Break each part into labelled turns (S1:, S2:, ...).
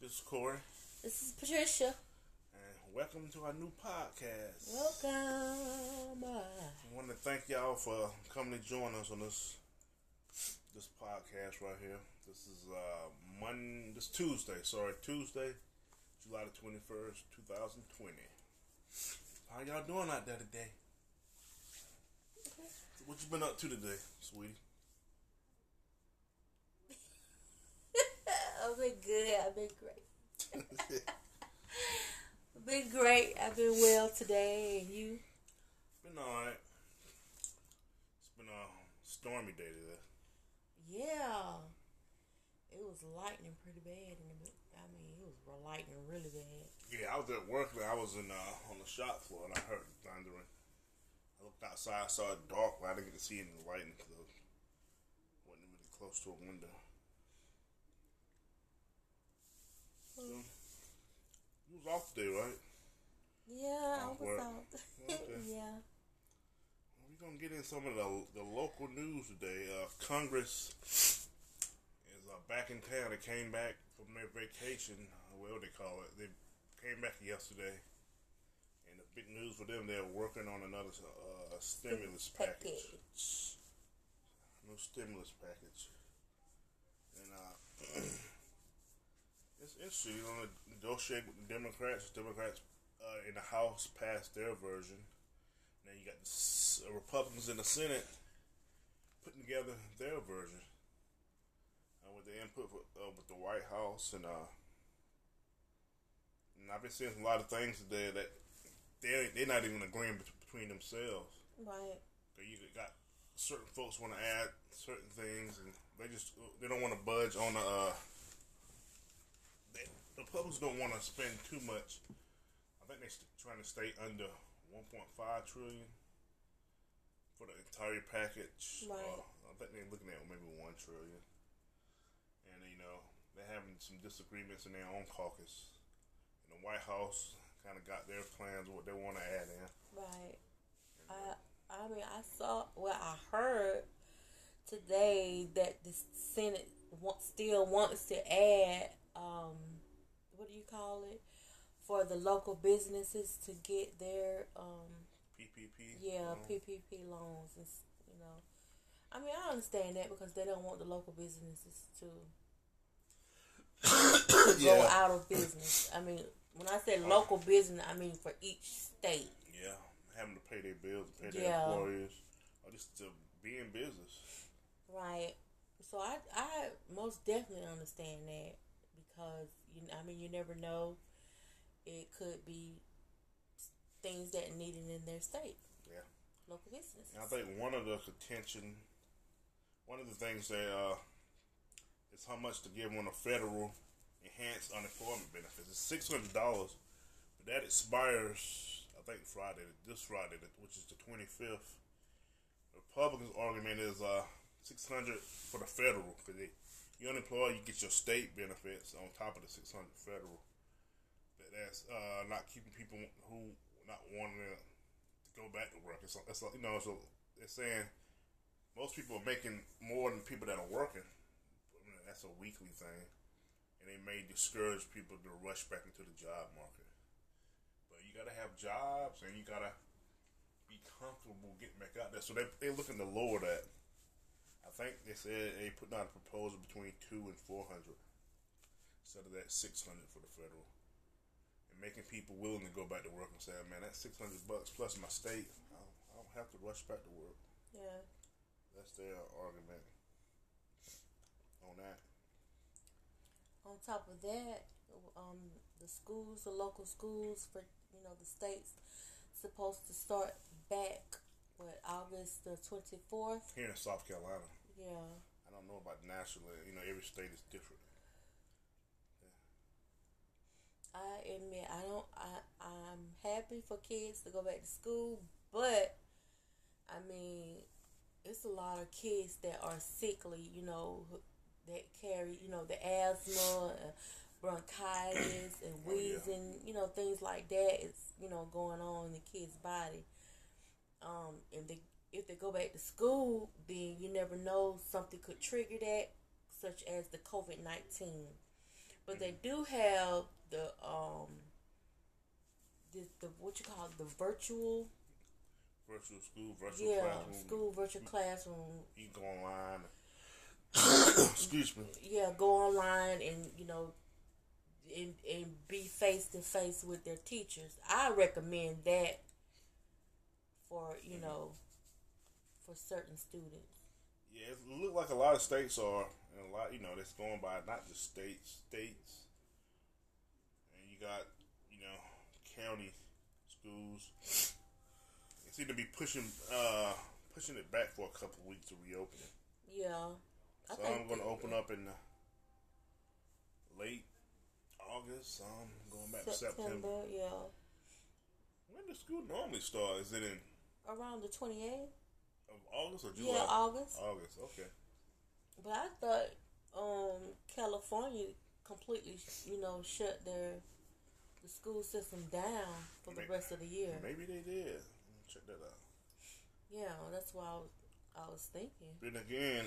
S1: This is Corey.
S2: This is Patricia.
S1: And welcome to our new podcast.
S2: Welcome.
S1: I want to thank y'all for coming to join us on this this podcast right here. This is uh Monday, this Tuesday, sorry, Tuesday, July the 21st, 2020. How y'all doing out there today? What you been up to today, sweetie?
S2: I've been good. I've been great. I've been great. I've been well today. And you?
S1: Been alright. It's been a stormy day today.
S2: Yeah. It was lightning pretty bad. In the, I mean, it was lightning really bad.
S1: Yeah, I was at work and I was in uh, on the shop floor and I heard the thundering. I looked outside, I saw it dark, but I didn't get to see any lightning because I wasn't really close to a window. So, you was off today, right?
S2: Yeah, I
S1: Off
S2: was
S1: work.
S2: out.
S1: Okay.
S2: yeah.
S1: We're gonna get in some of the the local news today. Uh, Congress is uh, back in town. They came back from their vacation. Uh, what do they call it? They came back yesterday, and the big news for them, they're working on another uh, stimulus package.
S2: Package.
S1: No stimulus package, and uh, it's interesting. You know, negotiate with the Democrats. The Democrats uh, in the House passed their version. Now you got the uh, Republicans in the Senate putting together their version uh, with the input with, uh, with the White House and uh, and I've been seeing a lot of things today that they they're not even agreeing between themselves.
S2: Right.
S1: So you got certain folks want to add certain things, and they just they don't want to budge on the. Uh, the Republicans don't want to spend too much. I think they're trying to stay under 1.5 trillion for the entire package.
S2: Right.
S1: Uh, I think they're looking at maybe one trillion, and you know they're having some disagreements in their own caucus. And the White House kind of got their plans what they want to add in.
S2: Right. I I mean I saw well I heard today that the Senate still wants to add um what do you call it for the local businesses to get their um
S1: PPP.
S2: yeah
S1: um,
S2: PPP loans and you know I mean I understand that because they don't want the local businesses to go
S1: Yeah.
S2: out of business. I mean when I say local business I mean for each state.
S1: Yeah, having to pay their bills, pay their
S2: Yeah.
S1: employees, or just to be in business.
S2: Right. So I I most definitely understand that because you I mean you never know it could be things that are needed in their state.
S1: Yeah.
S2: Local
S1: business. I think one of the contention, one of the things that uh, is how much to give on a federal enhanced unemployment benefits. It's six hundred dollars, but that expires I think Friday, this Friday, which is the twenty fifth. The Republicans' argument is uh six hundred for the federal because you unemployed, you get your state benefits on top of the six hundred federal. But that's uh, not keeping people who not wanting to go back to work. It's, it's you know, so it's saying most people are making more than people that are working. I mean, that's a weekly thing, and they may discourage people to rush back into the job market. But you gotta have jobs, and you gotta be comfortable getting back out there. So they they're looking to lower that. I think they said they put out a proposal between two and four hundred instead of that six hundred for the federal and making people willing to go back to work and say, man, that's six hundred bucks plus my state. I don't, I don't have to rush back to work.
S2: yeah.
S1: That's their argument on that.
S2: On top of that, um, the schools, the local schools for you know the states, supposed to start back. What August the twenty fourth?
S1: Here in South Carolina,
S2: Yeah.
S1: I don't know about nationally. You know, every state is different.
S2: I admit I don't I I'm happy for kids to go back to school, but I mean it's a lot of kids that are sickly, you know, that carry, you know, the asthma, uh, bronchitis, and
S1: Oh, yeah.
S2: wheezing, you know, things like that is, you know, going on in the kid's body. Um, and they if they go back to school, then you never know something could trigger that, such as the COVID nineteen. But they do have the um the, the what you call it, the virtual
S1: Virtual school, virtual
S2: yeah
S1: classroom.
S2: school virtual classroom
S1: You go online. Excuse me.
S2: yeah go online and you know and, and be face to face with their teachers i recommend that for you know for certain students
S1: Yeah, it look like a lot of states are, and a lot, you know, that's going by not just states, states, and you got, you know, county schools. They seem to be pushing, uh, pushing it back for a couple of weeks to reopen it.
S2: yeah I
S1: So I'm going to open up in uh, late August. I'm going back to September.
S2: yeah
S1: When does school normally start? Is it in
S2: around the 28th
S1: of August or July?
S2: yeah august
S1: August. Okay.
S2: But I thought um, California completely, you know, shut their the school system down for the
S1: Maybe-
S2: rest of the year.
S1: Maybe they did. Check that out.
S2: Yeah, that's why I was, I was thinking.
S1: Then again,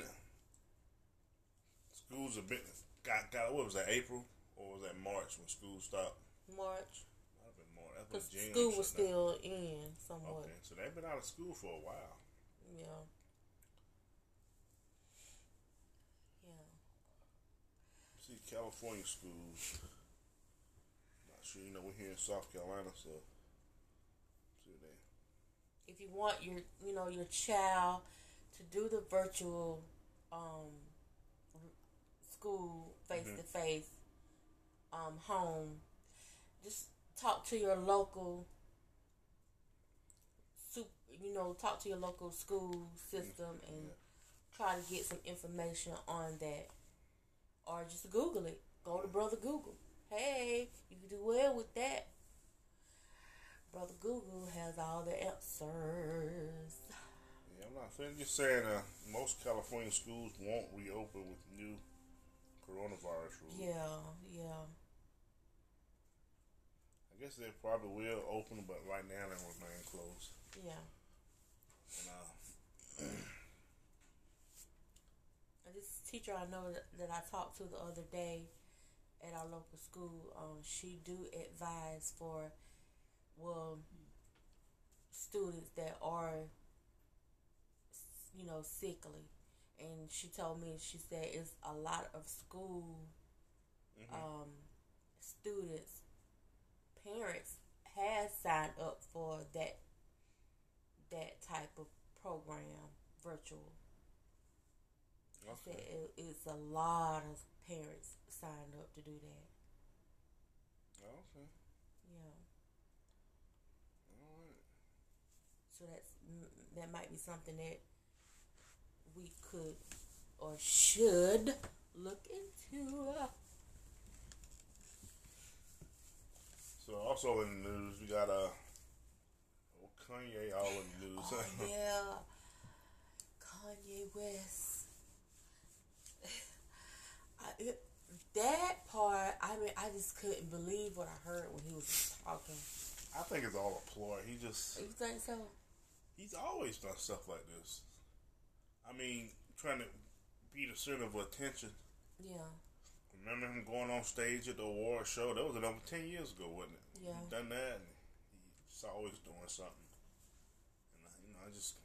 S1: schools have been got got what was that April or was that March when school stopped?
S2: March,
S1: Might have been March.
S2: Because school was still in somewhat.
S1: Okay, so they've been out of school for a while.
S2: Yeah. Yeah.
S1: See, California schools. Not sure, you know, we're here in South Carolina, so. See.
S2: If you want your, you know, your child to do the virtual um, school face to face um home, just talk to your local you know talk to your local school system and try to get some information on that. Or just google it. Go to brother google. Hey you can do well with that. Brother google has all the answers.
S1: Yeah, I'm not saying, just saying, uh, most California schools won't reopen with new coronavirus rules.
S2: yeah yeah.
S1: I guess they probably will open, but right now they remain closed.
S2: yeah
S1: Uh,
S2: this teacher I know that, that I talked to the other day at our local school, um, she do advise for, well, students that are, you know, sickly. And she told me, she said it's a lot of school um, students, parents has signed up for that that type of program, virtual.
S1: Okay.
S2: it, it's a lot of parents signed up to do that.
S1: Okay.
S2: Yeah,
S1: All right.
S2: so that's that might be something that we could or should look into.
S1: So also in the news, we got uh, oh, Kanye all in the news.
S2: Oh yeah, Kanye West. I, it, that part, I mean, I just couldn't believe what I heard when he was talking.
S1: I think it's all a ploy. He just
S2: You think so?
S1: he's always done stuff like this. I mean, trying to be the center of attention.
S2: Yeah,
S1: Remember him going on stage at the award show? That was over ten years ago, wasn't it?
S2: Yeah.
S1: He done that, and he's always doing something. And uh, you know, I just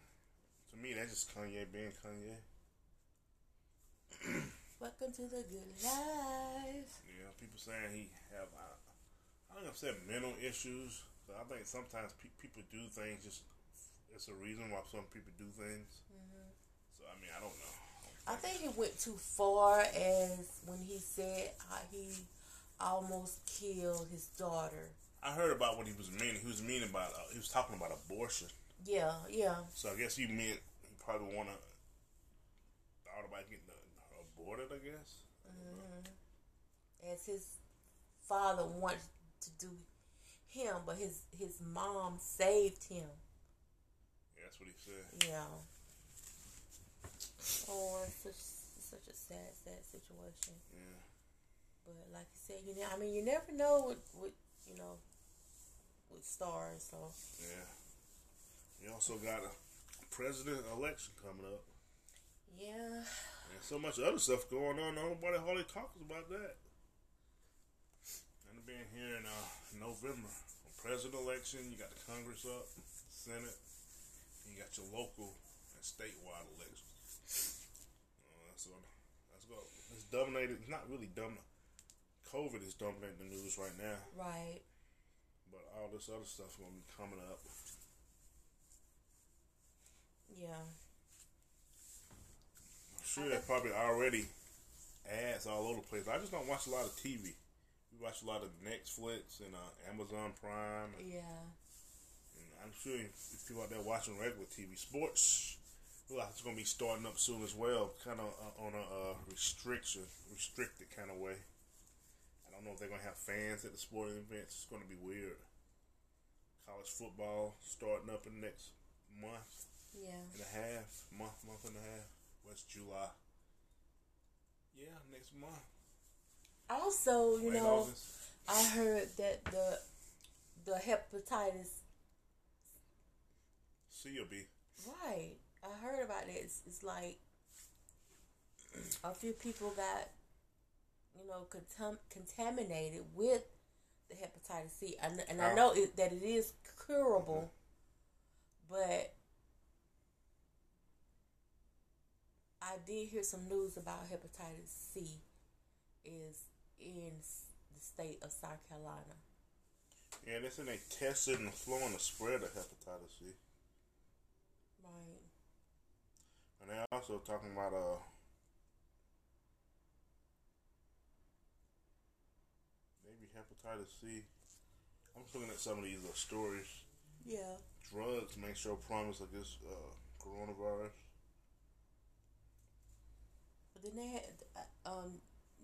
S1: to me that's just Kanye being Kanye.
S2: welcome to the good life.
S1: Yeah, people saying he have I, I don't know if said mental issues. But I think sometimes pe- people do things just it's a reason why some people do things. So I mean, I don't know.
S2: I think he went too far as when he said how he almost killed his daughter.
S1: I heard about what he was meaning. He was meaning about uh, he was talking about abortion.
S2: Yeah, yeah,
S1: So I guess you meant he probably want to thought about getting her aborted. I guess. Mm-hmm.
S2: as his father wanted to do him, but his his mom saved him.
S1: Yeah, that's what he said.
S2: Yeah. Oh, it's such it's such a sad, sad situation.
S1: Yeah.
S2: But like you said, you know, I mean, you never know with, with you know, with stars. So
S1: Yeah. You also got a president election coming up.
S2: yeah,
S1: And so much other stuff going on. Nobody hardly talks about that. And being here in uh, November. President election, you got the Congress up, Senate, and you got your local and statewide elections. Uh, so let's go. It's dominated. It's not really dumb. COVID is dominating the news right now.
S2: Right.
S1: But all this other stuff gonna be coming up.
S2: Yeah.
S1: I'm sure there's probably already ads all over the place. I just don't watch a lot of TV. We watch a lot of Netflix and uh, Amazon Prime. And,
S2: Yeah.
S1: and I'm sure if people out there watching regular TV, sports, well, it's going to be starting up soon as well, kind of uh, on a uh, restriction, restricted kind of way. I don't know if they're going to have fans at the sporting events. It's going to be weird. College football starting up in the next month
S2: Yeah.
S1: and a half, month, month and a half. What's July? Yeah, next month.
S2: Also, you
S1: Late
S2: know,
S1: August.
S2: I heard that the the hepatitis.
S1: C or B.
S2: Right. I heard about that. It's, it's like a few people got, you know, contam- contaminated with the hepatitis C, and, and I know it, that it is curable, mm-hmm. but I did hear some news about hepatitis C is in the state of South Carolina.
S1: Yeah, they said they tested and the flow and the spread of hepatitis C.
S2: Right.
S1: And they're also talking about uh maybe hepatitis C. I'm just looking at some of these uh, stories.
S2: Yeah.
S1: Drugs may show promise against uh, coronavirus.
S2: Then they had, uh, um,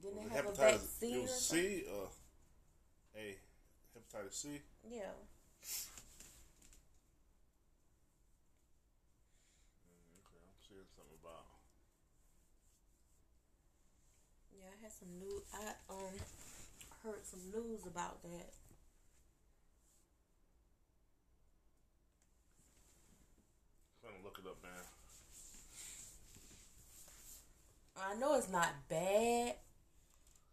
S2: didn't they have a vaccine
S1: It was? C. Uh, A. Hepatitis C.
S2: Yeah.
S1: Mm, Okay, I'm seeing something about.
S2: Yeah, I had some news. I um heard some news about that.
S1: Trying to look it up now.
S2: I know it's not bad.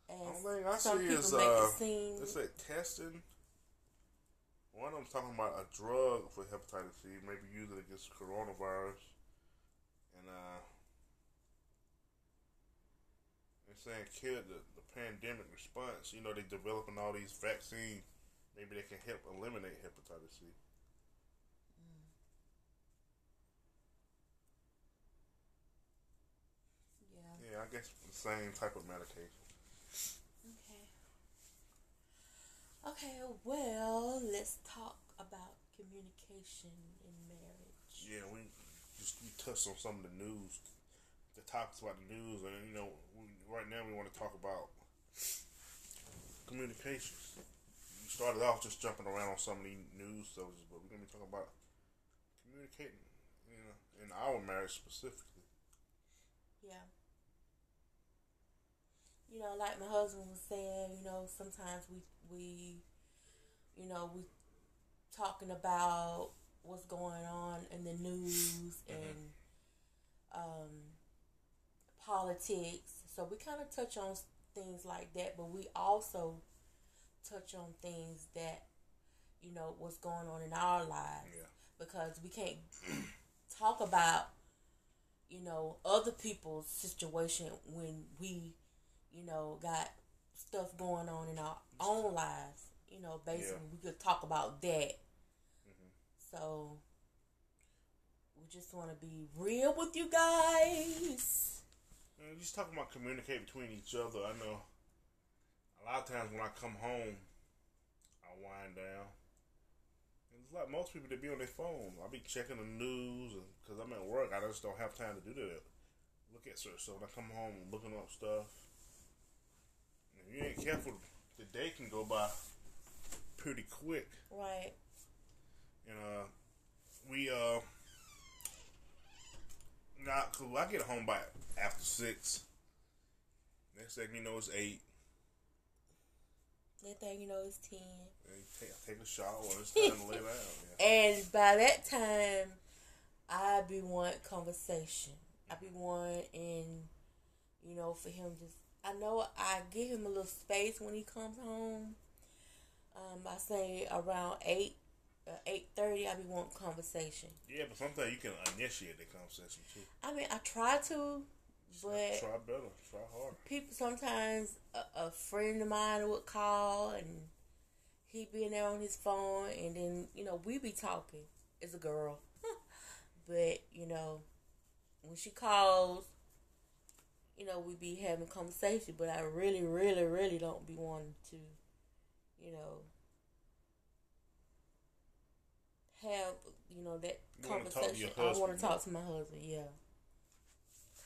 S2: As
S1: Only I
S2: some
S1: see
S2: people
S1: is
S2: make
S1: uh,
S2: it seem.
S1: they say testing. One of them's talking about a drug for hepatitis C, maybe use it against coronavirus, and uh, they're saying kill the, the pandemic response. You know, they're developing all these vaccines. Maybe they can help eliminate hepatitis C.
S2: Yeah.
S1: Yeah, I guess the same type of medication.
S2: Okay. Okay. Well, let's talk about communication in marriage.
S1: Yeah, we just we touched on some of the news, the topics about the news, and you know, we, right now we want to talk about communications. We started off just jumping around on some of these news subjects, but we're gonna be talking about communicating, you know, in our marriage specifically.
S2: Yeah. You know, like my husband was saying, you know, sometimes we we you know, we talking about what's going on in the news and um politics. So we kind of touch on things like that, but we also touch on things that you know what's going on in our lives.
S1: Yeah,
S2: because we can't talk about you know other people's situation when we you know got stuff going on in our own lives you know basically we could talk about that mm-hmm. so we just want to be real with you guys
S1: and just talking about communicate between each other. I know a lot of times when I come home, I wind down. It's like most people that be on their phone. I'll be checking the news because I'm at work. I just don't have time to do that. Look at stuff. When I come home, I'm looking up stuff. If you ain't careful, the day can go by pretty quick.
S2: right
S1: And uh, we uh, not cool. I get home by after six. Next thing you know, it's eight.
S2: next thing you know it's 10
S1: And take, take a shower. It's time to lay down. Yeah.
S2: and by that time i be wanting conversation i be wanting you know for him just i know i give him a little space when he comes home Um, I say around eight, uh, eight thirty. I be wanting conversation.
S1: Yeah, but sometimes you can initiate the conversation too.
S2: I mean, I try to, but
S1: try better, try harder.
S2: People sometimes a, a friend of mine would call and he'd be in there on his phone, and then you know we be talking. It's a girl, but you know when she calls, you know we'd be having conversation. But I really, really, really don't be wanting to, you know, have you know that
S1: You
S2: conversation.
S1: wanna talk to your
S2: I want to talk to my husband. Yeah.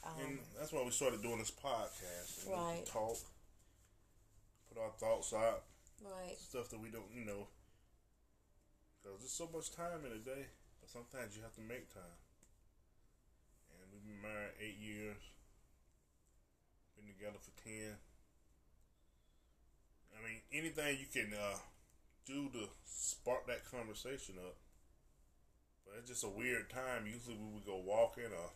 S2: Um,
S1: and that's why we started doing this podcast. And
S2: Right.
S1: talk, put our thoughts out,
S2: right.
S1: stuff that we don't, you know, because there's so much time in a day. But sometimes you have to make time. And we've been married eight years, been together for ten. I mean, anything you can uh, do to spark that conversation up. But it's just a weird time. Usually we would go walking or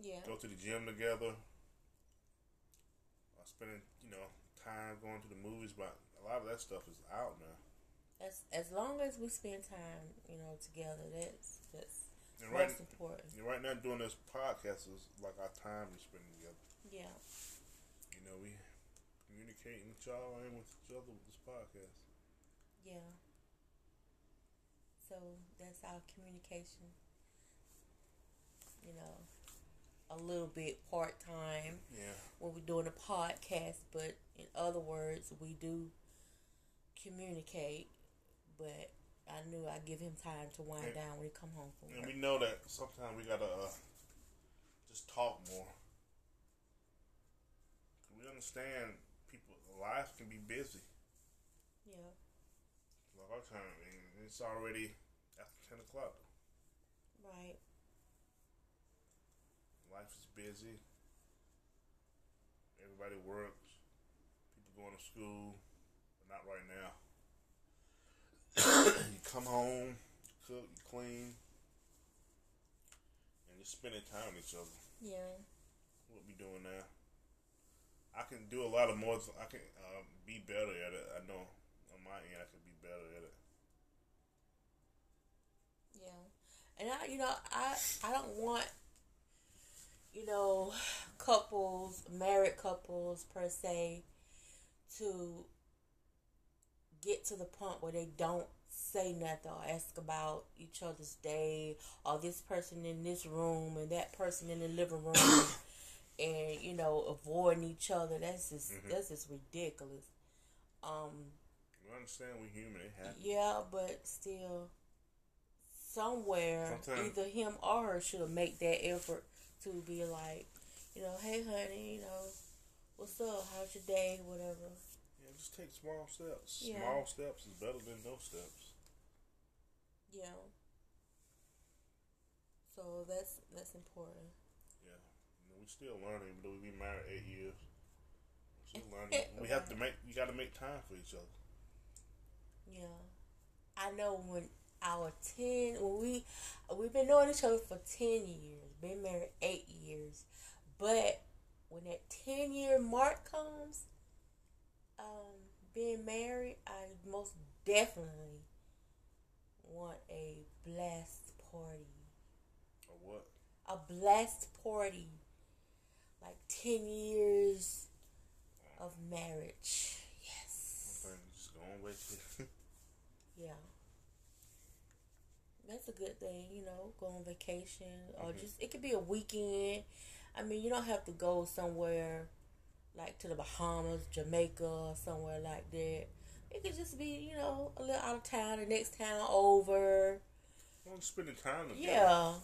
S2: Yeah.
S1: go to the gym together, or spending, you know, time going to the movies. But a lot of that stuff is out now.
S2: As as long as we spend time, you know, together, that's that's
S1: And right,
S2: most important.
S1: and right now, doing this podcast is like our time we spend together.
S2: Yeah.
S1: Know, we communicating with y'all and with each other with this podcast.
S2: Yeah. So that's our communication. You know, a little bit part time
S1: Yeah,
S2: when we're doing a podcast, but in other words, we do communicate. But I knew I'd give him time to wind
S1: And-
S2: down when he come home from
S1: and
S2: work.
S1: we know that sometimes we gotta uh, just talk more. Understand people life can be busy.
S2: Yeah.
S1: Like our time, and it's already after ten o'clock.
S2: Right.
S1: Life is busy. Everybody works. People going to school, but not right now. you come home, you cook, you clean, and you're spending time with each other.
S2: Yeah.
S1: What we doing now? I can do a lot of more. I can uh, be better at it. I know on my end I can be better at it.
S2: Yeah, and I, you know, I I don't want, you know, couples, married couples per se, to get to the point where they don't say nothing or ask about each other's day or this person in this room and that person in the living room and you know avoiding each other that's just
S1: Mhm.
S2: that's just ridiculous um
S1: You understand we human. It happens.
S2: yeah, but still, somewhere
S1: Sometime-
S2: either him or her should make that effort to be like, you know, hey honey, you know, what's up? How's your day? Whatever.
S1: Yeah, just take small steps.
S2: Yeah.
S1: Small steps is better than no steps.
S2: Yeah. So that's that's important.
S1: Yeah, we still learning. Even though we been married eight years, we still learning. we have to make. You got to make time for each other.
S2: Yeah. I know when our ten when we we've been knowing each other for ten years, been married eight years, but when that ten year mark comes, um, being married, I most definitely want a blast party.
S1: Or what?
S2: A blast party. Like ten years of marriage. Yes.
S1: Just go on with it.
S2: Yeah. That's a good thing, you know, go on vacation or
S1: Mhm.
S2: just it could be a weekend. I mean, you don't have to go somewhere like to the Bahamas, Jamaica, somewhere like that. It could just be, you know, a little out of town, the next town over.
S1: Well, spending time together.
S2: Yeah.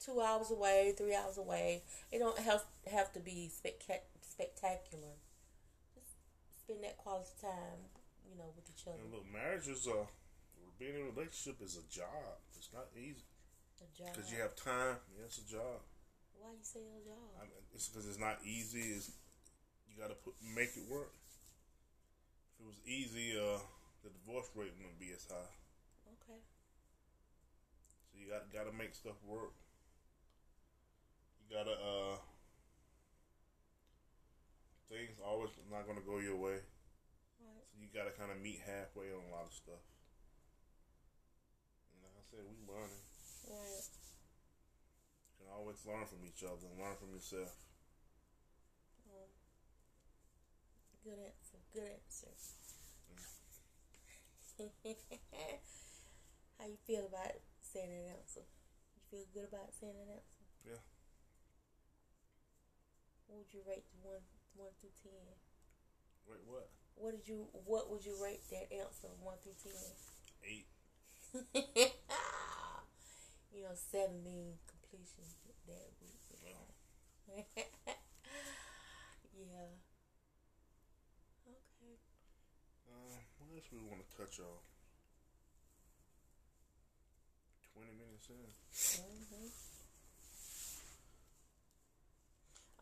S2: Two hours away, three hours away. It don't have have to be spectac- spectacular. Just spend that quality time, you know, with each other.
S1: And look, marriage is a being in a relationship is a job. It's not easy
S2: A job.
S1: because you have time. Yeah, it's a job.
S2: Why you say a job?
S1: I mean, it's because it's not easy. It's, you got to put make it work. If it was easy, uh, the divorce rate wouldn't be as high.
S2: Okay.
S1: So you got got to make stuff work. Gotta uh, things always not gonna go your way.
S2: Right.
S1: So you got to kind of meet halfway on a lot of stuff. And like I said, we learning.
S2: Right.
S1: You can always learn from each other and learn from yourself.
S2: Um, good answer. Good answer. How you feel about saying that answer? You feel good about saying that answer?
S1: Yeah.
S2: What would you rate the one one through ten?
S1: Wait, what?
S2: What did you what would you rate that answer one through ten?
S1: Eight.
S2: you know, seven being completion that week.
S1: Well,
S2: yeah. Okay.
S1: uh, what else we want to touch on? Twenty minutes in.
S2: hmm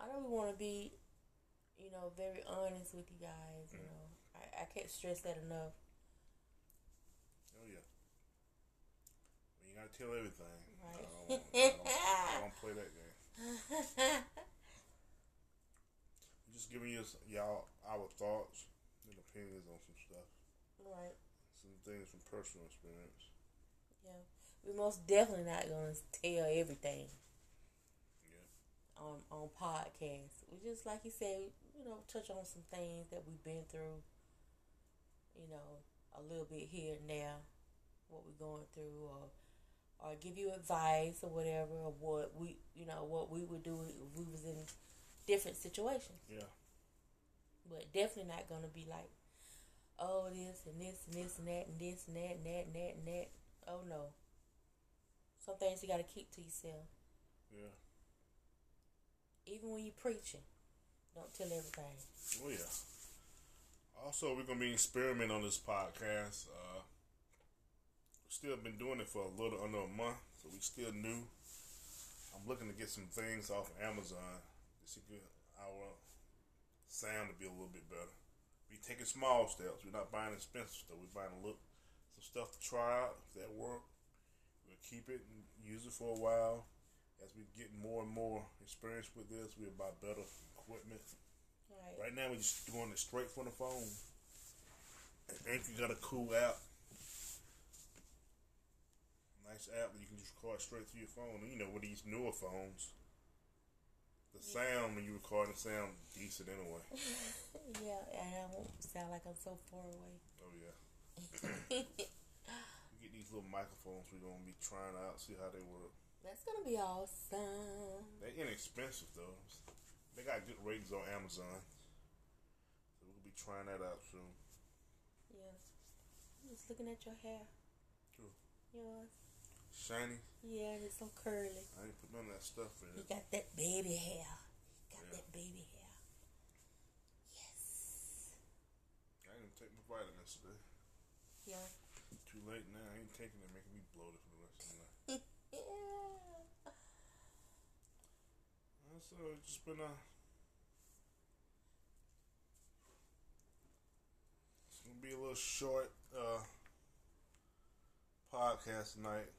S2: I we want to be, you know, very honest with you guys. You mm. know, I, I can't stress that enough.
S1: Oh yeah. Well, you gotta tell everything.
S2: Right.
S1: I, don't, I, don't, I don't play that game. I'm just giving you y'all our thoughts and opinions on some stuff,
S2: right.
S1: some things from personal experience.
S2: Yeah. We're most definitely not gonna tell everything. On podcasts. We just like you said, you know, touch on some things that we've been through. You know, a little bit here and there, what we're going through, or or give you advice or whatever, or what we, you know, what we would do if we was in different situations.
S1: Yeah.
S2: But definitely not gonna be like, oh, this and this and this and that and this and that and that and that and that. Oh no. Some things you gotta keep to yourself.
S1: Yeah.
S2: Even when you're preaching, don't tell everything.
S1: Oh yeah. Also, we're gonna be experimenting on this podcast. Uh, still been doing it for a little under a month, so we still new. I'm looking to get some things off Amazon just to get our sound to be a little bit better. We taking small steps. We're not buying expensive stuff. We're buying a look some stuff to try out. If that work, we'll keep it and use it for a while. As we get more and more experience with this, we'll buy better equipment.
S2: Right.
S1: Right now, we're just doing it straight from the phone. Anchor got a cool app. Nice app that you can just record straight through your phone. And, you know, with these newer phones, the sound when you record the sound decent anyway.
S2: yeah, and I won't sound like I'm so far away.
S1: Oh yeah. we get these little microphones. We're gonna be trying out, see how they work.
S2: That's gonna be awesome.
S1: They're inexpensive though. They got good ratings on Amazon. So we'll be trying that out soon.
S2: Yeah. I'm just looking at your hair.
S1: True.
S2: Yours.
S1: Shiny.
S2: Yeah, it's so curly.
S1: I ain't put none of that stuff in
S2: You got that baby hair. You got
S1: Yeah.
S2: that baby hair. Yes.
S1: I didn't take my vitamins today.
S2: Yeah.
S1: Too late now. I ain't taking it, making me bloated for the rest of the night.
S2: Yeah.
S1: Uh, So it's just been a. It's gonna be a little short uh, podcast tonight.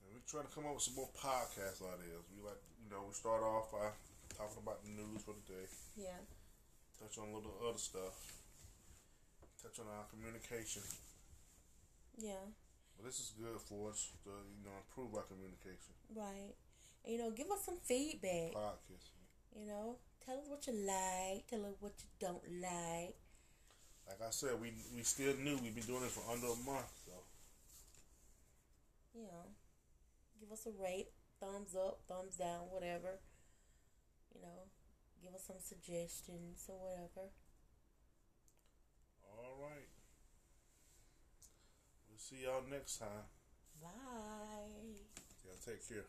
S1: And we're trying to come up with some more podcast ideas. We like, you know, we start off by talking about the news for the day,
S2: Yeah.
S1: touch on a little other stuff, touch on our communication.
S2: Yeah.
S1: This is good for us to, you know, improve our communication.
S2: Right. And, you know, give us some feedback.
S1: Podcast.
S2: You know, tell us what you like. Tell us what you don't like.
S1: Like I said, we we still new. We've been doing it for under a month, so
S2: You know, give us a rate, thumbs up, thumbs down, whatever. You know, give us some suggestions or whatever.
S1: all right. See y'all next time.
S2: Bye.
S1: Y'all take care.